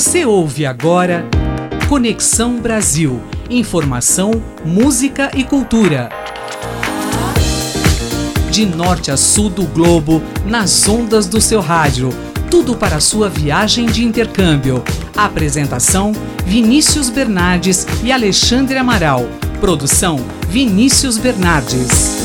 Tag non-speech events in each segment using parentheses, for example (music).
Você ouve agora Conexão Brasil. Informação, música e cultura. De norte a sul do globo, nas ondas do seu rádio. Tudo para sua viagem de intercâmbio. Apresentação: Vinícius Bernardes e Alexandre Amaral. Produção: Vinícius Bernardes.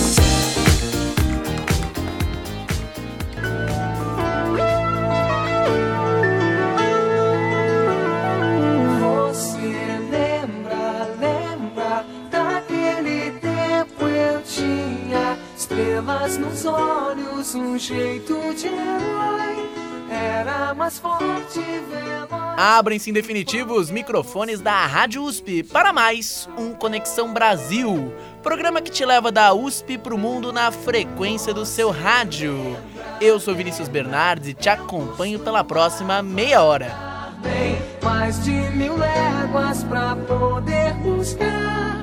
Abrem-se em definitivo os microfones da Rádio USP para mais um Conexão Brasil, programa que te leva da USP pro mundo na frequência do seu rádio. Eu sou Vinícius Bernardes e te acompanho pela próxima meia hora. Mais de mil léguas pra poder buscar.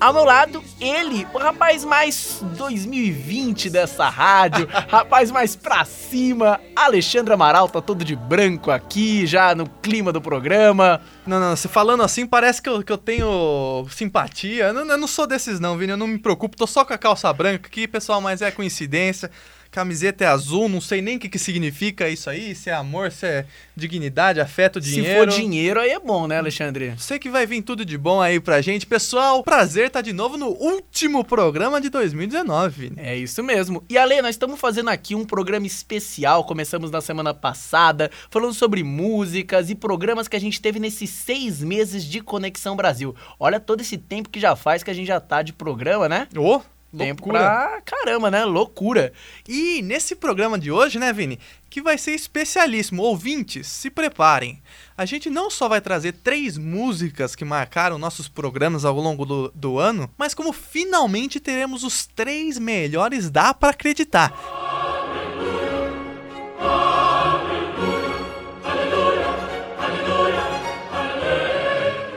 Ao meu lado, ele, o rapaz mais 2020 dessa rádio, (laughs) rapaz mais pra cima, Alexandre Amaral, tá todo de branco aqui, já no clima do programa. Não, não, você falando assim parece que eu, que eu tenho simpatia. Eu não, eu não sou desses não, Vini, eu não me preocupo. Tô só com a calça branca aqui, pessoal, mas é coincidência. Camiseta é azul, não sei nem o que, que significa isso aí, se é amor, se é dignidade, afeto, dinheiro. Se for dinheiro, aí é bom, né, Alexandre? Sei que vai vir tudo de bom aí pra gente. Pessoal, prazer estar de novo no último programa de 2019. Vini. É isso mesmo. E Ale, nós estamos fazendo aqui um programa especial. Começamos na semana passada, falando sobre músicas e programas que a gente teve nesses seis meses de Conexão Brasil. Olha todo esse tempo que já faz que a gente já tá de programa, né? Ô, Tempo loucura. pra caramba, né? Loucura. E nesse programa de hoje, né, Vini, que vai ser especialíssimo. Ouvintes, se preparem. A gente não só vai trazer três músicas que marcaram nossos programas ao longo do, do ano, mas como finalmente teremos os três melhores dá pra acreditar.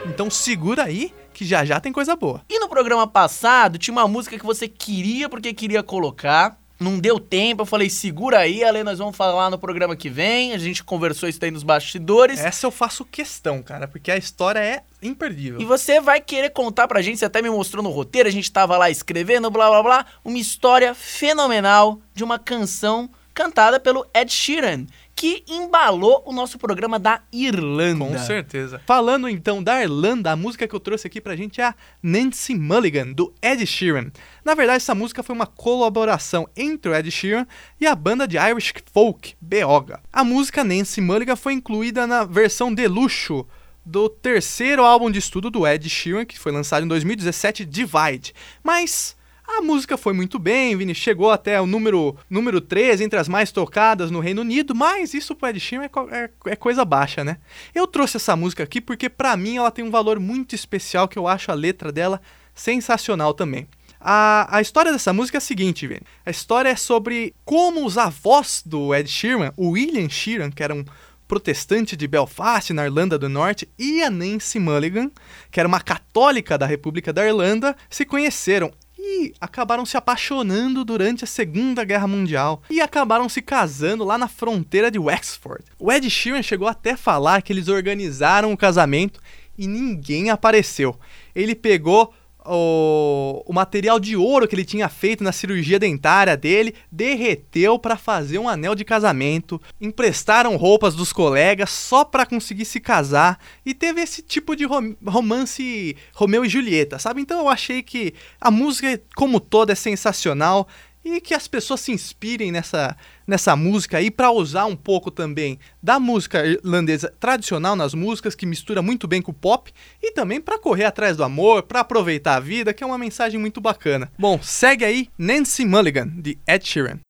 Então segura aí que já já tem coisa boa. E no programa passado, tinha uma música que você queria porque queria colocar. Não deu tempo, eu falei, segura aí, Ale, nós vamos falar no programa que vem. A gente conversou isso daí nos bastidores. Essa eu faço questão, cara, porque a história é imperdível. E você vai querer contar pra gente, você até me mostrou no roteiro, a gente tava lá escrevendo, blá blá blá, uma história fenomenal de uma canção cantada pelo Ed Sheeran, que embalou o nosso programa da Irlanda. Com certeza. Falando então da Irlanda, a música que eu trouxe aqui pra gente é a Nancy Mulligan, do Ed Sheeran. Na verdade, essa música foi uma colaboração entre o Ed Sheeran e a banda de Irish folk, Beoga. A música Nancy Mulligan foi incluída na versão de luxo do terceiro álbum de estudo do Ed Sheeran, que foi lançado em 2017, Divide. Mas a música foi muito bem, Vini, chegou até o número, número 13 entre as mais tocadas no Reino Unido, mas isso pro Ed Sheeran é, é- é coisa baixa, né? Eu trouxe essa música aqui porque pra mim ela tem um valor muito especial que eu acho a letra dela sensacional também. A, a história dessa música é a seguinte, Vini. A história é sobre como os avós do Ed Sheeran, o William Sheeran, que era um protestante de Belfast, na Irlanda do Norte, e a Nancy Mulligan, que era uma católica da República da Irlanda, se conheceram e acabaram se apaixonando durante a Segunda Guerra Mundial e acabaram se casando lá na fronteira de Wexford. O Ed Sheeran chegou até falar que eles organizaram o casamento e ninguém apareceu. Ele pegou o, o material de ouro que ele tinha feito na cirurgia dentária dele, derreteu para fazer um anel de casamento, emprestaram roupas dos colegas só para conseguir se casar. E teve esse tipo de rom- romance Romeu e Julieta, sabe? Então eu achei que a música como toda é sensacional e que as pessoas se inspirem nessa, nessa música aí para usar um pouco também da música irlandesa tradicional nas músicas que mistura muito bem com o pop e também para correr atrás do amor, para aproveitar a vida, que é uma mensagem muito bacana. Bom, segue aí Nancy Mulligan de Ed Sheeran.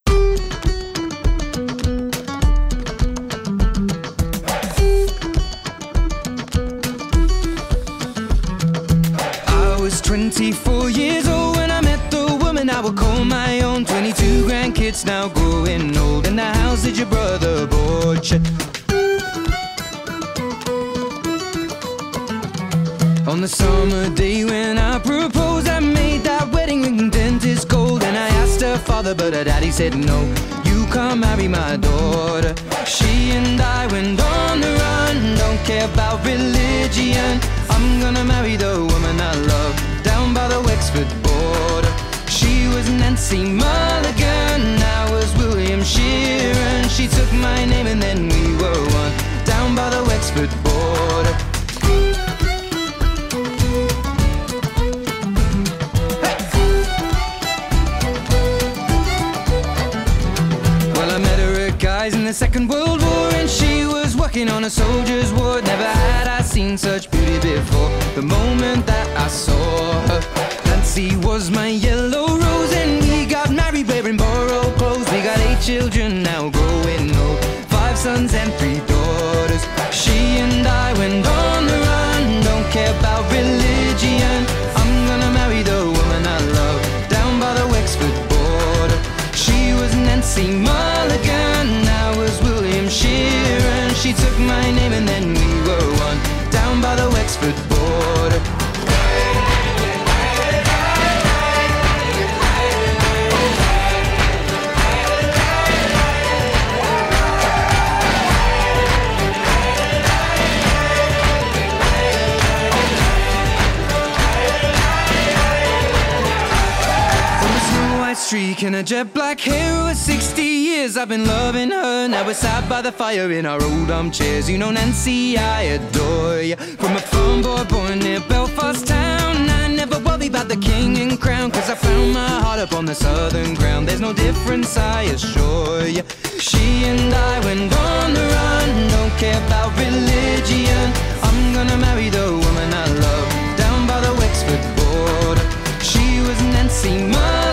I was 24 years now growing old and the house that your brother bought you. On the summer day when I proposed, I made that wedding ring dentist gold. And I asked her father, but her daddy said, No, you can't marry my daughter. She and I went on the run, don't care about religion. I'm gonna marry the woman I love down by the Wexford border. She was Nancy Mulligan. Sheeran. She took my name and then we were one down by the Wexford border. Well, I met her at guys in the Second World War, and she was working on a soldier's ward. Never had I seen such beauty before. The moment that I saw her, Nancy was my yellow rose, and we got married wearing borrowed children now growing old, five sons and three daughters. She and I went on the run, don't care about religion. I'm gonna marry the woman I love down by the Wexford border. She was Nancy Mulligan, streak and a jet black hair over 60 years. I've been loving her. Now we're sat by the fire in our old armchairs. You know Nancy, I adore you From a farm boy born near Belfast town. I never worry about the king and crown Cause I found my heart up on the southern ground. There's no difference, I assure you She and I went on the run. Don't care about religion. I'm gonna marry the woman I love Down by the Wexford border. She was Nancy Mulligan,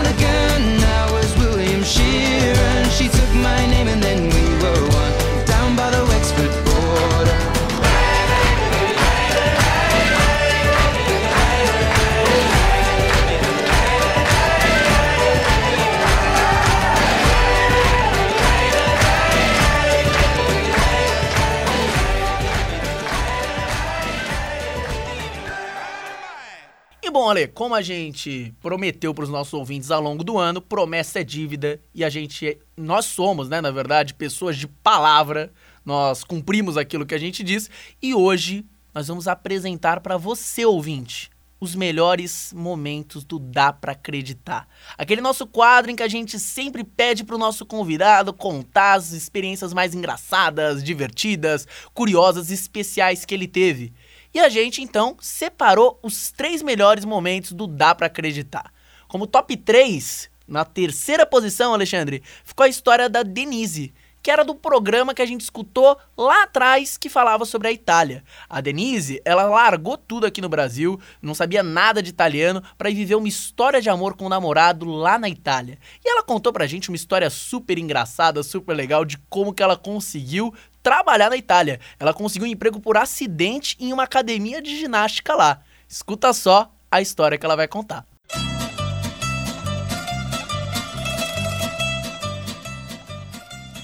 bom, Ale, como a gente prometeu para os nossos ouvintes ao longo do ano, promessa é dívida e a gente, nós somos, né, na verdade, pessoas de palavra, nós cumprimos aquilo que a gente diz e hoje nós vamos apresentar para você, ouvinte, os melhores momentos do Dá Pra Acreditar. Aquele nosso quadro em que a gente sempre pede pro nosso convidado contar as experiências mais engraçadas, divertidas, curiosas e especiais que ele teve. E a gente então separou os três melhores momentos do Dá Pra Acreditar. Como top 3, na terceira posição, Alexandre, ficou a história da Denise, que era do programa que a gente escutou lá atrás que falava sobre a Itália. A Denise, ela largou tudo aqui no Brasil, não sabia nada de italiano, para ir viver uma história de amor com o namorado lá na Itália. E ela contou pra gente uma história super engraçada, super legal de como que ela conseguiu trabalhar na Itália. Ela conseguiu um emprego por acidente em uma academia de ginástica lá. Escuta só a história que ela vai contar.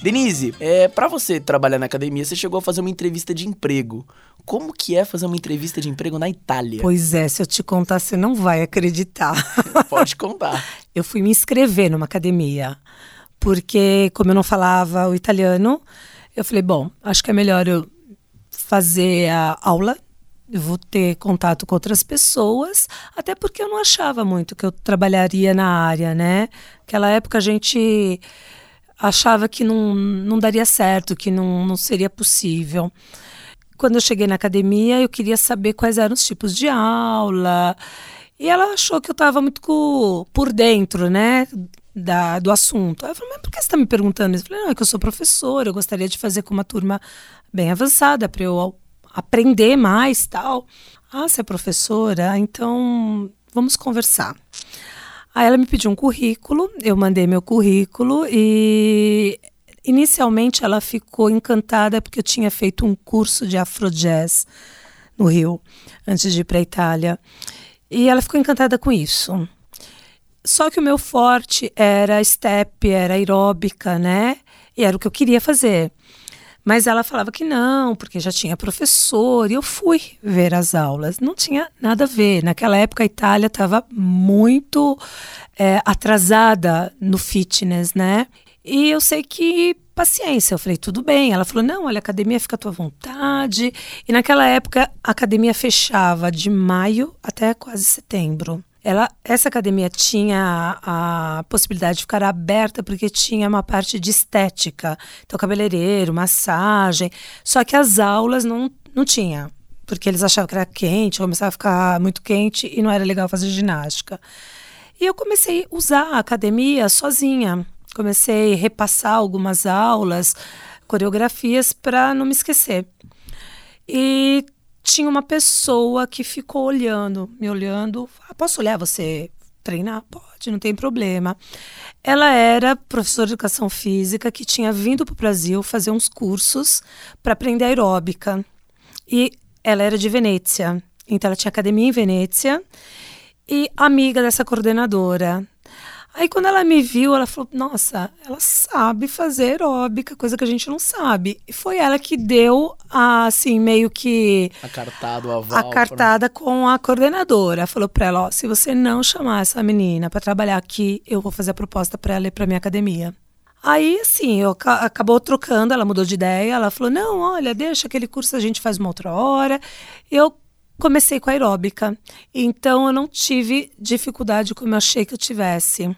Denise, é, para você trabalhar na academia, você chegou a fazer uma entrevista de emprego. Como que é fazer uma entrevista de emprego na Itália? Pois é, se eu te contar, você não vai acreditar. (laughs) Pode contar. eu fui me inscrever numa academia, porque como eu não falava o italiano, eu falei, bom, acho que é melhor eu fazer a aula, eu vou ter contato com outras pessoas, até porque eu não achava muito que eu trabalharia na área, né? Naquela época a gente achava que não, não daria certo, que não, não seria possível. Quando eu cheguei na academia, eu queria saber quais eram os tipos de aula. E ela achou que eu estava muito por dentro, né? Da, do assunto. Aí eu falei, mas por que você está me perguntando isso? Eu falei, não, é que eu sou professora, eu gostaria de fazer com uma turma bem avançada para eu aprender mais tal. Ah, você é professora? Então vamos conversar. Aí ela me pediu um currículo, eu mandei meu currículo e inicialmente ela ficou encantada porque eu tinha feito um curso de afrojazz no Rio antes de ir para a Itália. E ela ficou encantada com isso. Só que o meu forte era step, era aeróbica, né? E era o que eu queria fazer. Mas ela falava que não, porque já tinha professor, e eu fui ver as aulas. Não tinha nada a ver. Naquela época a Itália estava muito é, atrasada no fitness, né? E eu sei que paciência. Eu falei, tudo bem. Ela falou, não, olha, academia fica à tua vontade. E naquela época a academia fechava de maio até quase setembro. Ela, essa academia tinha a, possibilidade de ficar aberta porque tinha uma parte de estética, então cabeleireiro, massagem. Só que as aulas não, não tinha, porque eles achavam que era quente, começava a ficar muito quente e não era legal fazer ginástica. E eu comecei a usar a academia sozinha. Comecei a repassar algumas aulas, coreografias para não me esquecer. E tinha uma pessoa que ficou olhando, me olhando. Ah, posso olhar você treinar? Pode, não tem problema. Ela era professora de educação física que tinha vindo para o Brasil fazer uns cursos para aprender aeróbica. E ela era de Venezia. Então ela tinha academia em Venezia e amiga dessa coordenadora. Aí quando ela me viu, ela falou: "Nossa, ela sabe fazer aeróbica, coisa que a gente não sabe". E foi ela que deu assim meio que A cartada, a cartada com a coordenadora. Falou para ela: ó, se você não chamar essa menina para trabalhar aqui, eu vou fazer a proposta para ela ir para minha academia. Aí, assim, eu ca- acabou trocando, ela mudou de ideia. Ela falou: não, olha, deixa aquele curso a gente faz uma outra hora. Eu comecei com a aeróbica. Então, eu não tive dificuldade como eu achei que eu tivesse.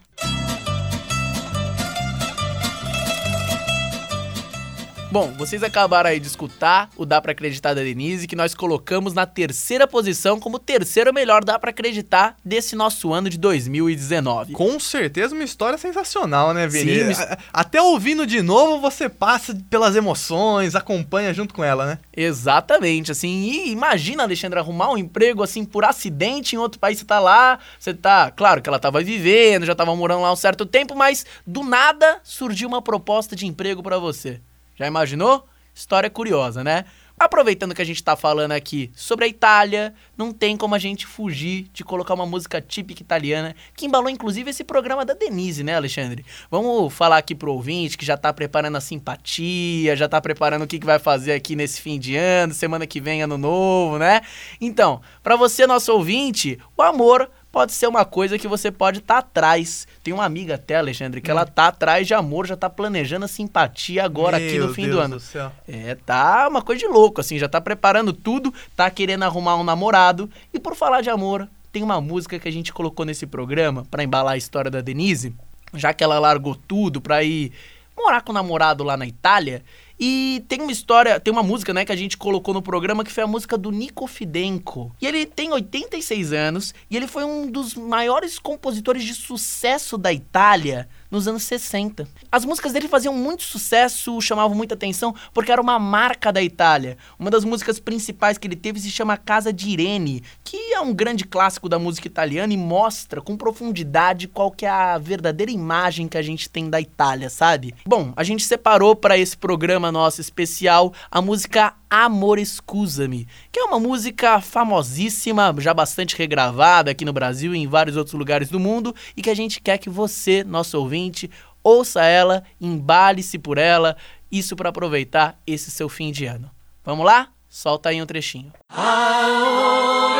Bom, vocês acabaram aí de escutar o Dá Pra Acreditar da Denise, que nós colocamos na terceira posição como o terceiro melhor Dá Pra Acreditar desse nosso ano de 2019. Com certeza uma história sensacional, né, Vini? Sim, Até ouvindo de novo, você passa pelas emoções, acompanha junto com ela, né? Exatamente, assim, e imagina, Alexandre, arrumar um emprego assim por acidente em outro país, você tá lá, você tá, claro que ela tava vivendo, já tava morando lá um certo tempo, mas do nada surgiu uma proposta de emprego pra você. Já imaginou? História curiosa, né? Aproveitando que a gente tá falando aqui sobre a Itália, não tem como a gente fugir de colocar uma música típica italiana, que embalou inclusive esse programa da Denise, né, Alexandre? Vamos falar aqui pro ouvinte que já tá preparando a simpatia, já tá preparando o que, que vai fazer aqui nesse fim de ano, semana que vem, ano novo, né? Então, pra você, nosso ouvinte, o amor pode ser uma coisa que você pode estar atrás. Tem uma amiga até, Alexandre, que ela tá atrás de amor, já tá planejando a simpatia agora aqui no Meu fim do Deus ano. céu. É, tá uma coisa de louco, assim, já tá preparando tudo, tá querendo arrumar um namorado. E por falar de amor, tem uma música que a gente colocou nesse programa pra embalar a história da Denise, já que ela largou tudo pra ir morar com o namorado lá na Itália. E tem uma história, tem uma música, né, que a gente colocou no programa que foi a música do Nico Fidenco. E ele tem 86 anos e ele foi um dos maiores compositores de sucesso da Itália nos anos 60. As músicas dele faziam muito sucesso, chamavam muita atenção, porque era uma marca da Itália. Uma das músicas principais que ele teve se chama Casa de Irene, que é um grande clássico da música italiana e mostra com profundidade qual que é a verdadeira imagem que a gente tem da Itália, sabe? Bom, a gente separou para esse programa nosso especial a música Amor Scusami, que é uma música famosíssima, já bastante regravada aqui no Brasil e em vários outros lugares do mundo, e que a gente quer que você, nosso ouvinte, ouça ela, embale-se por ela, isso para aproveitar esse seu fim de ano. Vamos lá? Solta aí um trechinho. Amore,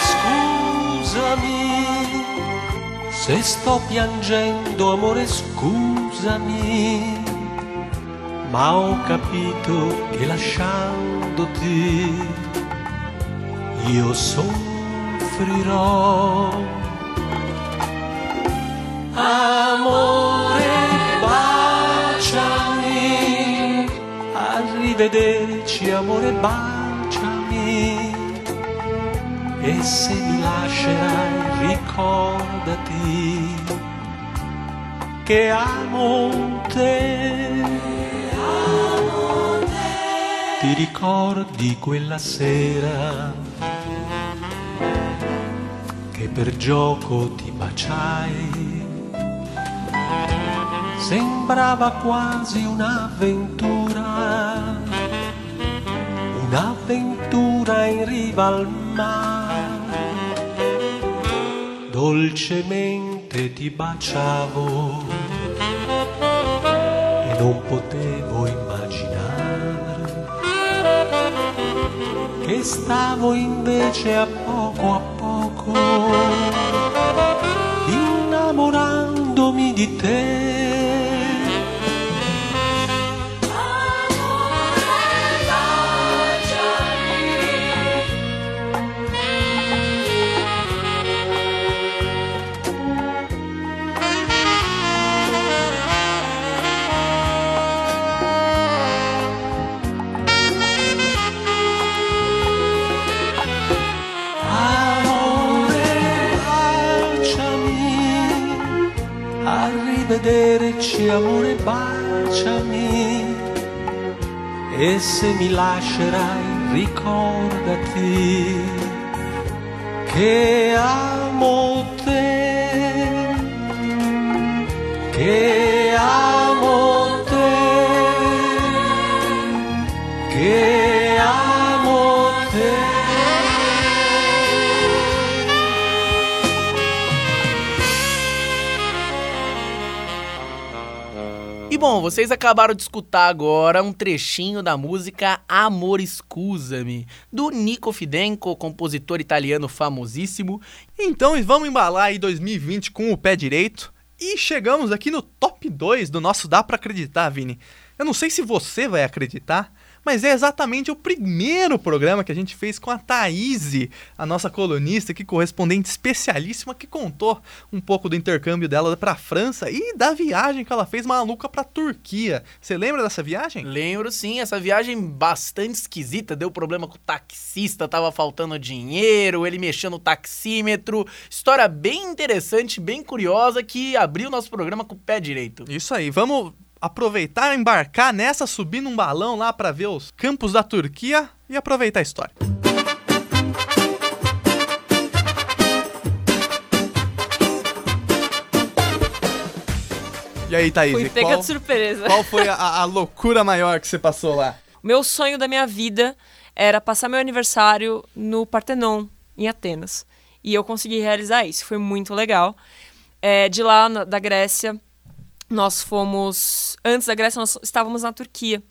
scusami se sto piangendo, amore, scusami. Ma ho capito che lasciandoti io soffrirò. Amore, baciami. Arrivederci, amore, baciami. E se mi lascerai, ricordati che amo te. Ti ricordi quella sera che per gioco ti baciai? Sembrava quasi un'avventura, un'avventura in riva al mare. Dolcemente ti baciavo e non potevo che stavo invece a poco a poco innamorandomi di te. Rivederci amore baciami. E se mi lascerai ricordati che amo te che bom, vocês acabaram de escutar agora um trechinho da música Amor Scusami, do Nico Fidenco, compositor italiano famosíssimo. Então vamos embalar aí 2020 com o pé direito. E chegamos aqui no top 2 do nosso Dá Pra Acreditar, Vini. Eu não sei se você vai acreditar, mas é exatamente o primeiro programa que a gente fez com a Thaís, a nossa colunista, que correspondente especialíssima, que contou um pouco do intercâmbio dela pra França e da viagem que ela fez maluca pra Turquia. Você lembra dessa viagem? Lembro sim, essa viagem bastante esquisita, deu problema com o taxista, tava faltando dinheiro, ele mexendo no taxímetro. História bem interessante, bem curiosa, que abriu nosso programa com o pé direito. Isso aí, vamos aproveitar, embarcar nessa, subir num balão lá pra ver os campos da Turquia e aproveitar a história. E aí, Thaís, Fui pega qual, de surpresa. qual foi (laughs) a, a loucura maior que você passou lá? Meu sonho da minha vida era passar meu aniversário no Partenon, em Atenas. E eu consegui realizar isso. Foi muito legal. É, de lá, na- da Grécia, nós fomos. Antes da Grécia, nós estávamos na Turquia.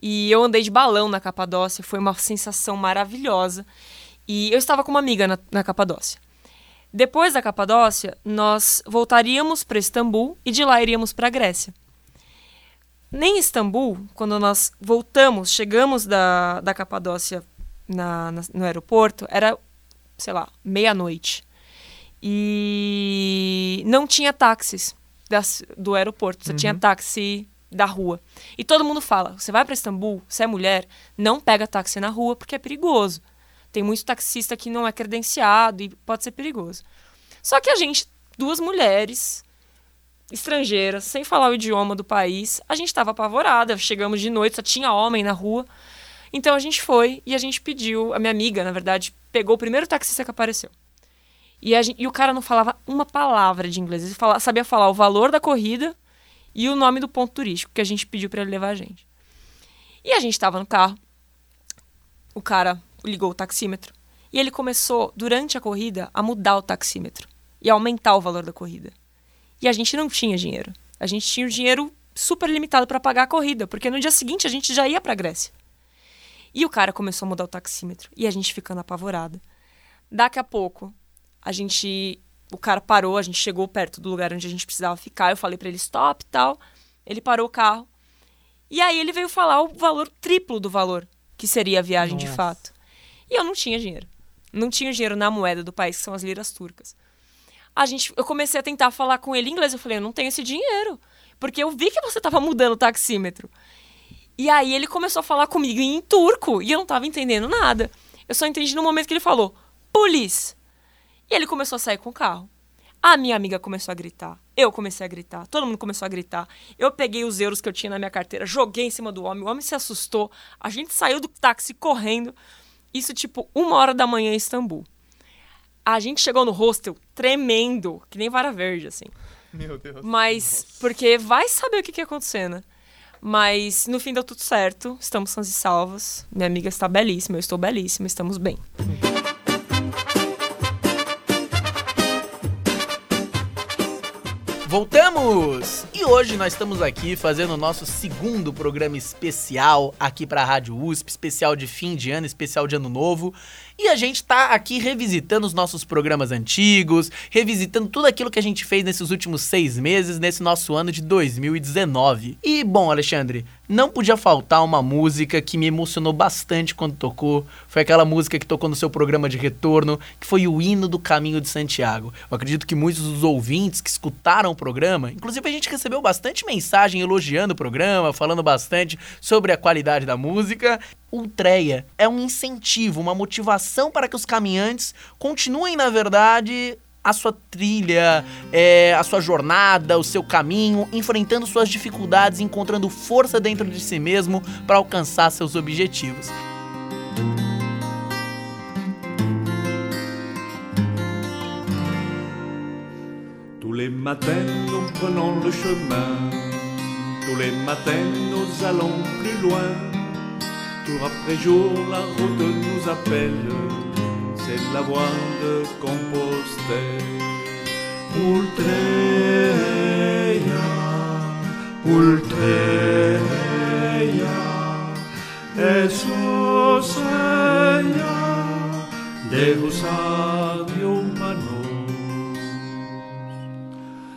E eu andei de balão na Capadócia. Foi uma sensação maravilhosa. E eu estava com uma amiga na, na Capadócia. Depois da Capadócia, nós voltaríamos para Istambul e de lá iríamos para a Grécia. Nem Istambul, quando nós voltamos, chegamos da, da Capadócia na, na- no aeroporto, era, sei lá, meia-noite. E não tinha táxis das- do aeroporto, só tinha táxi da rua. E todo mundo fala: você vai para Istambul, você é mulher, não pega táxi na rua porque é perigoso. Tem muito taxista que não é credenciado e pode ser perigoso. Só que a gente, duas mulheres, estrangeiras, sem falar o idioma do país, a gente estava apavorada. Chegamos de noite, só tinha homem na rua. Então a gente foi e a gente pediu, a minha amiga, na verdade, pegou o primeiro taxista que apareceu. E, a gen- e o cara não falava uma palavra de inglês. Ele sabia falar o valor da corrida e o nome do ponto turístico que a gente pediu para ele levar a gente. E a gente estava no carro. O cara ligou o taxímetro. E ele começou, durante a corrida, a mudar o taxímetro e aumentar o valor da corrida. E a gente não tinha dinheiro. A gente tinha o dinheiro super limitado para pagar a corrida, porque no dia seguinte a gente já ia para Grécia. E o cara começou a mudar o taxímetro e a gente ficando apavorada. Daqui a pouco, a gente o cara parou, a gente chegou perto do lugar onde a gente precisava ficar. Eu falei para ele stop e tal. Ele parou o carro. E aí ele veio falar o valor triplo do valor que seria a viagem de fato. E eu não tinha dinheiro. Não tinha dinheiro na moeda do país, que são as liras turcas. A gente, eu comecei a tentar falar com ele em inglês. Eu falei, eu não tenho esse dinheiro. Porque eu vi que você estava mudando o taxímetro. E aí ele começou a falar comigo em turco e eu não estava entendendo nada. Eu só entendi no momento que ele falou, police. E ele começou a sair com o carro. A minha amiga começou a gritar. Eu comecei a gritar. Todo mundo começou a gritar. Eu peguei os euros que eu tinha na minha carteira, joguei em cima do homem. O homem se assustou. A gente saiu do táxi correndo. Isso, tipo, uma hora da manhã em Istambul. A gente chegou no hostel tremendo, que nem vara verde, assim. Meu Deus. Mas, porque vai saber o que, que ia acontecer, né? Mas no fim deu tudo certo, estamos sãs e salvos. Minha amiga está belíssima, eu estou belíssima, estamos bem. Voltamos! E hoje nós estamos aqui fazendo o nosso segundo programa especial aqui para a Rádio USP, especial de fim de ano, especial de ano novo. E a gente tá aqui revisitando os nossos programas antigos, revisitando tudo aquilo que a gente fez nesses últimos seis meses, nesse nosso ano de 2019. E, bom, Alexandre, não podia faltar uma música que me emocionou bastante quando tocou. Foi aquela música que tocou no seu programa de retorno, que foi o hino do Caminho de Santiago. Eu acredito que muitos dos ouvintes que escutaram o programa, inclusive a gente recebeu bastante mensagem elogiando o programa, falando bastante sobre a qualidade da música. Ultreia é um incentivo, uma motivação para que os caminhantes continuem, na verdade, a sua trilha, é, a sua jornada, o seu caminho, enfrentando suas dificuldades, encontrando força dentro de si mesmo para alcançar seus objetivos. Tous les matins, nous prenons le chemin. Tous les matins, nous allons plus loin. Tour après jour, la route nous appelle. C'est la voie de Compostelle. Ultreia, Ultreia, Jesus eia, Deus.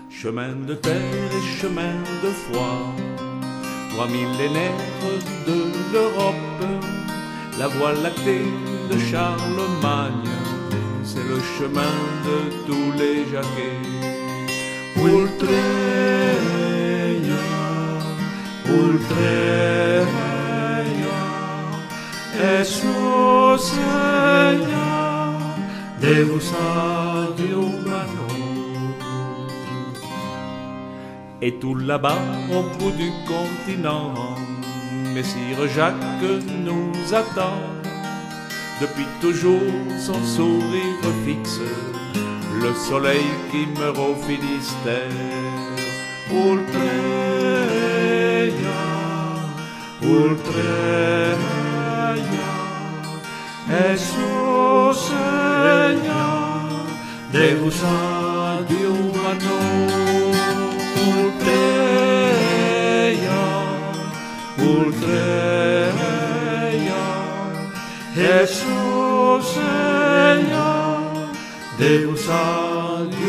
Chemin de terre et chemin de foi, trois millénaires de l'Europe, la voie lactée de Charlemagne, c'est le chemin de tous les jaquets. Ultreia, Ultreia, Jesus Deus ad Et tout là-bas, au bout du continent, Messire Jacques nous attend. Depuis toujours, son sourire fixe, le soleil qui meurt au Finistère. Ultreia, Ultreia, Jesus Seigneur, Deus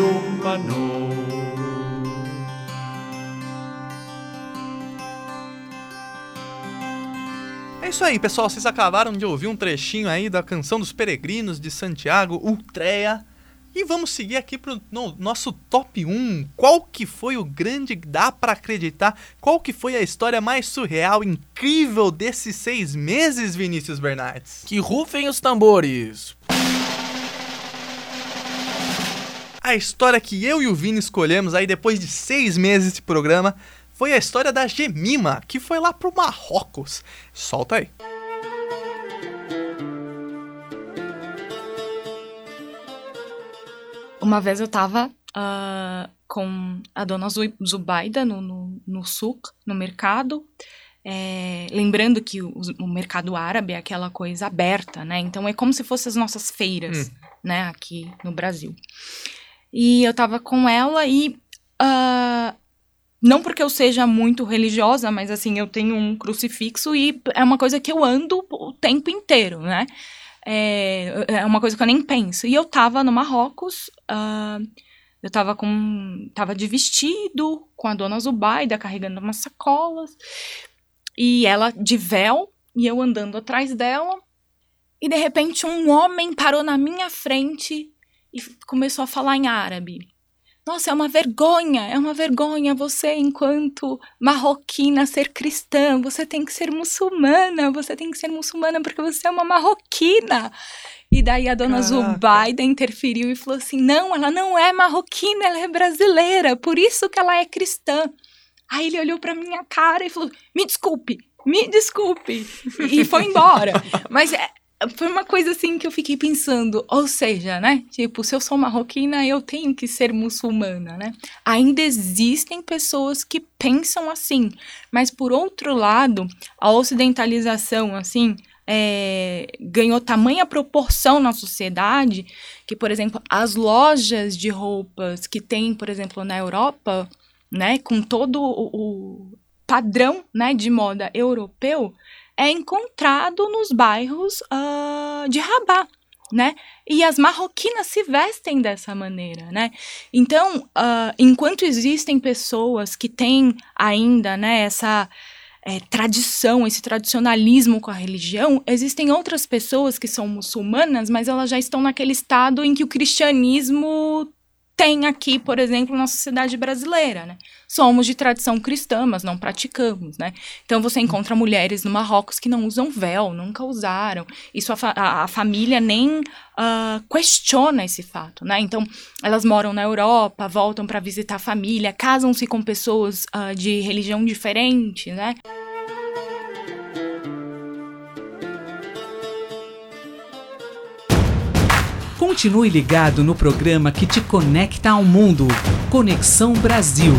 Humanos. É isso aí, pessoal. Vocês acabaram de ouvir um trechinho aí da canção dos peregrinos de Santiago, Ultreia. E vamos seguir aqui pro no- nosso top 1. Qual que foi o grande dá pra acreditar? Qual que foi a história mais surreal, incrível desses seis meses, Vinícius Bernardes? Que rufem os tambores. A história que eu e o Vini escolhemos aí depois de seis meses de programa foi a história da Gemima, que foi lá pro Marrocos. Solta aí. Uma vez eu tava ah, com a dona Zu- Zubaida no, no, no souk, no mercado. É, lembrando que o, o mercado árabe é aquela coisa aberta, né? Então é como se fossem as nossas feiras, né? Aqui no Brasil. E eu tava com ela e. ah, não porque eu seja muito religiosa, mas assim, eu tenho um crucifixo e é uma coisa que eu ando o tempo inteiro, né? É, é uma coisa que eu nem penso. E eu tava no Marrocos, ah, eu tava com. tava de vestido, com a dona Zubaida carregando umas sacolas, e ela de véu, e eu andando atrás dela. E de repente um homem parou na minha frente e começou a falar em árabe. Nossa, é uma vergonha, é uma vergonha você, enquanto marroquina, ser cristã. Você tem que ser muçulmana, você tem que ser muçulmana porque você é uma marroquina. E daí a dona Caraca. Zubaida interferiu e falou assim: não, ela não é marroquina, ela é brasileira, por isso que ela é cristã. Aí ele olhou pra minha cara e falou: me desculpe, me desculpe. E foi embora. Mas é, foi uma coisa assim que eu fiquei pensando, ou seja, né? Tipo, se eu sou marroquina, eu tenho que ser muçulmana, né? Ainda existem pessoas que pensam assim, mas por outro lado, a ocidentalização, assim, é, ganhou tamanha proporção na sociedade que, por exemplo, as lojas de roupas que tem, por exemplo, na Europa, né, com todo o, o padrão, né, de moda europeu, é encontrado nos bairros ah, de Rabat, né? E as marroquinas se vestem dessa maneira, né? Então, ah, enquanto existem pessoas que têm ainda, né, essa é, tradição, esse tradicionalismo com a religião, existem outras pessoas que são muçulmanas, mas elas já estão naquele estado em que o cristianismo tem aqui, por exemplo, na sociedade brasileira, né? Somos de tradição cristã, mas não praticamos, né? Então você encontra mulheres no Marrocos que não usam véu, nunca usaram. Isso a, fa a, família nem uh, questiona esse fato, né? Então elas moram na Europa, voltam para visitar a família, casam-se com pessoas uh, de religião diferente, né? Continue ligado no programa que te conecta ao mundo. Conexão Brasil.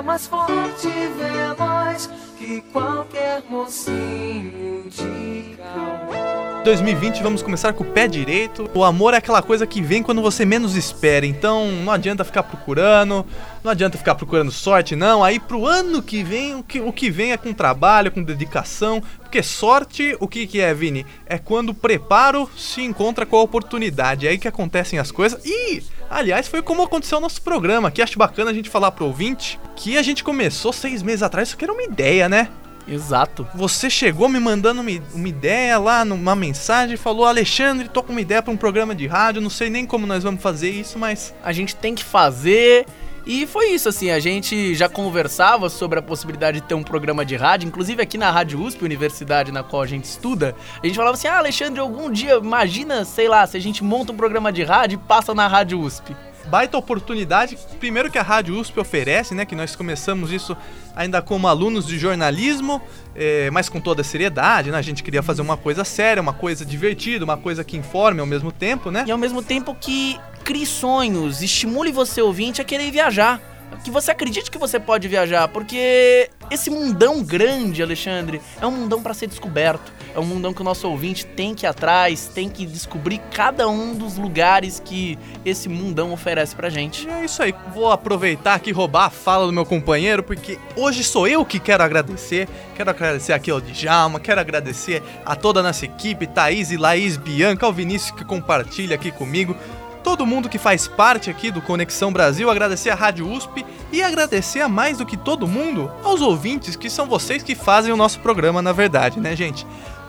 Era mais forte e veloz que qualquer mocinho de cowboy. 2020 vamos começar com o pé direito. O amor é aquela coisa que vem quando você menos espera. Então não adianta ficar procurando, não adianta ficar procurando sorte, não. Aí pro ano que vem, o que, o que vem é com trabalho, com dedicação. Porque sorte, o que, que é, Vini? É quando o preparo se encontra com a oportunidade. É aí que acontecem as coisas. E, aliás, foi como aconteceu o nosso programa. Que acho bacana a gente falar pro ouvinte que a gente começou seis meses atrás. Isso aqui era uma ideia, né? Exato. Você chegou me mandando uma, uma ideia lá, numa mensagem, falou: Alexandre, tô com uma ideia pra um programa de rádio, não sei nem como nós vamos fazer isso, mas. A gente tem que fazer. E foi isso, assim, a gente já conversava sobre a possibilidade de ter um programa de rádio, inclusive aqui na Rádio USP, universidade na qual a gente estuda, a gente falava assim, ah, Alexandre, algum dia, imagina, sei lá, se a gente monta um programa de rádio e passa na Rádio USP. Baita oportunidade, primeiro que a Rádio USP oferece, né? Que nós começamos isso ainda como alunos de jornalismo, é, mas com toda a seriedade, né? A gente queria fazer uma coisa séria, uma coisa divertida, uma coisa que informe ao mesmo tempo, né? E ao mesmo tempo que crie sonhos, estimule você ouvinte a querer viajar. Que você acredite que você pode viajar, porque esse mundão grande, Alexandre, é um mundão para ser descoberto. É um mundão que o nosso ouvinte tem que ir atrás, tem que descobrir cada um dos lugares que esse mundão oferece pra gente. E é isso aí, vou aproveitar aqui roubar a fala do meu companheiro, porque hoje sou eu que quero agradecer. Quero agradecer aqui ao Djalma, quero agradecer a toda a nossa equipe, Thaís e Laís Bianca, ao Vinícius que compartilha aqui comigo todo mundo que faz parte aqui do Conexão Brasil, agradecer a Rádio USP e agradecer a mais do que todo mundo aos ouvintes, que são vocês que fazem o nosso programa, na verdade, né, gente?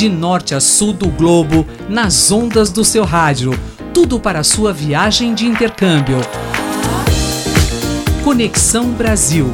De norte a sul do globo, nas ondas do seu rádio. Tudo para sua viagem de intercâmbio. Conexão Brasil.